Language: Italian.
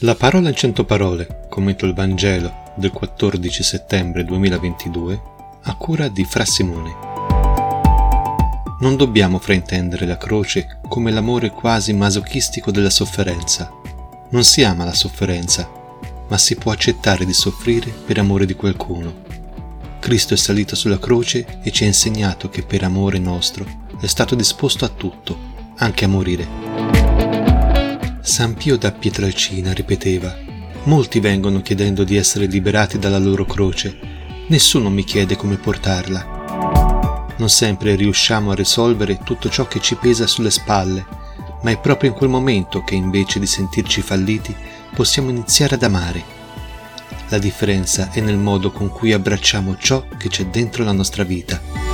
La parola in cento parole, commento il Vangelo del 14 settembre 2022, a cura di Fra Simone. Non dobbiamo fraintendere la croce come l'amore quasi masochistico della sofferenza. Non si ama la sofferenza, ma si può accettare di soffrire per amore di qualcuno. Cristo è salito sulla croce e ci ha insegnato che per amore nostro è stato disposto a tutto, anche a morire. San Pio da Pietralcina ripeteva, molti vengono chiedendo di essere liberati dalla loro croce, nessuno mi chiede come portarla. Non sempre riusciamo a risolvere tutto ciò che ci pesa sulle spalle, ma è proprio in quel momento che invece di sentirci falliti possiamo iniziare ad amare. La differenza è nel modo con cui abbracciamo ciò che c'è dentro la nostra vita.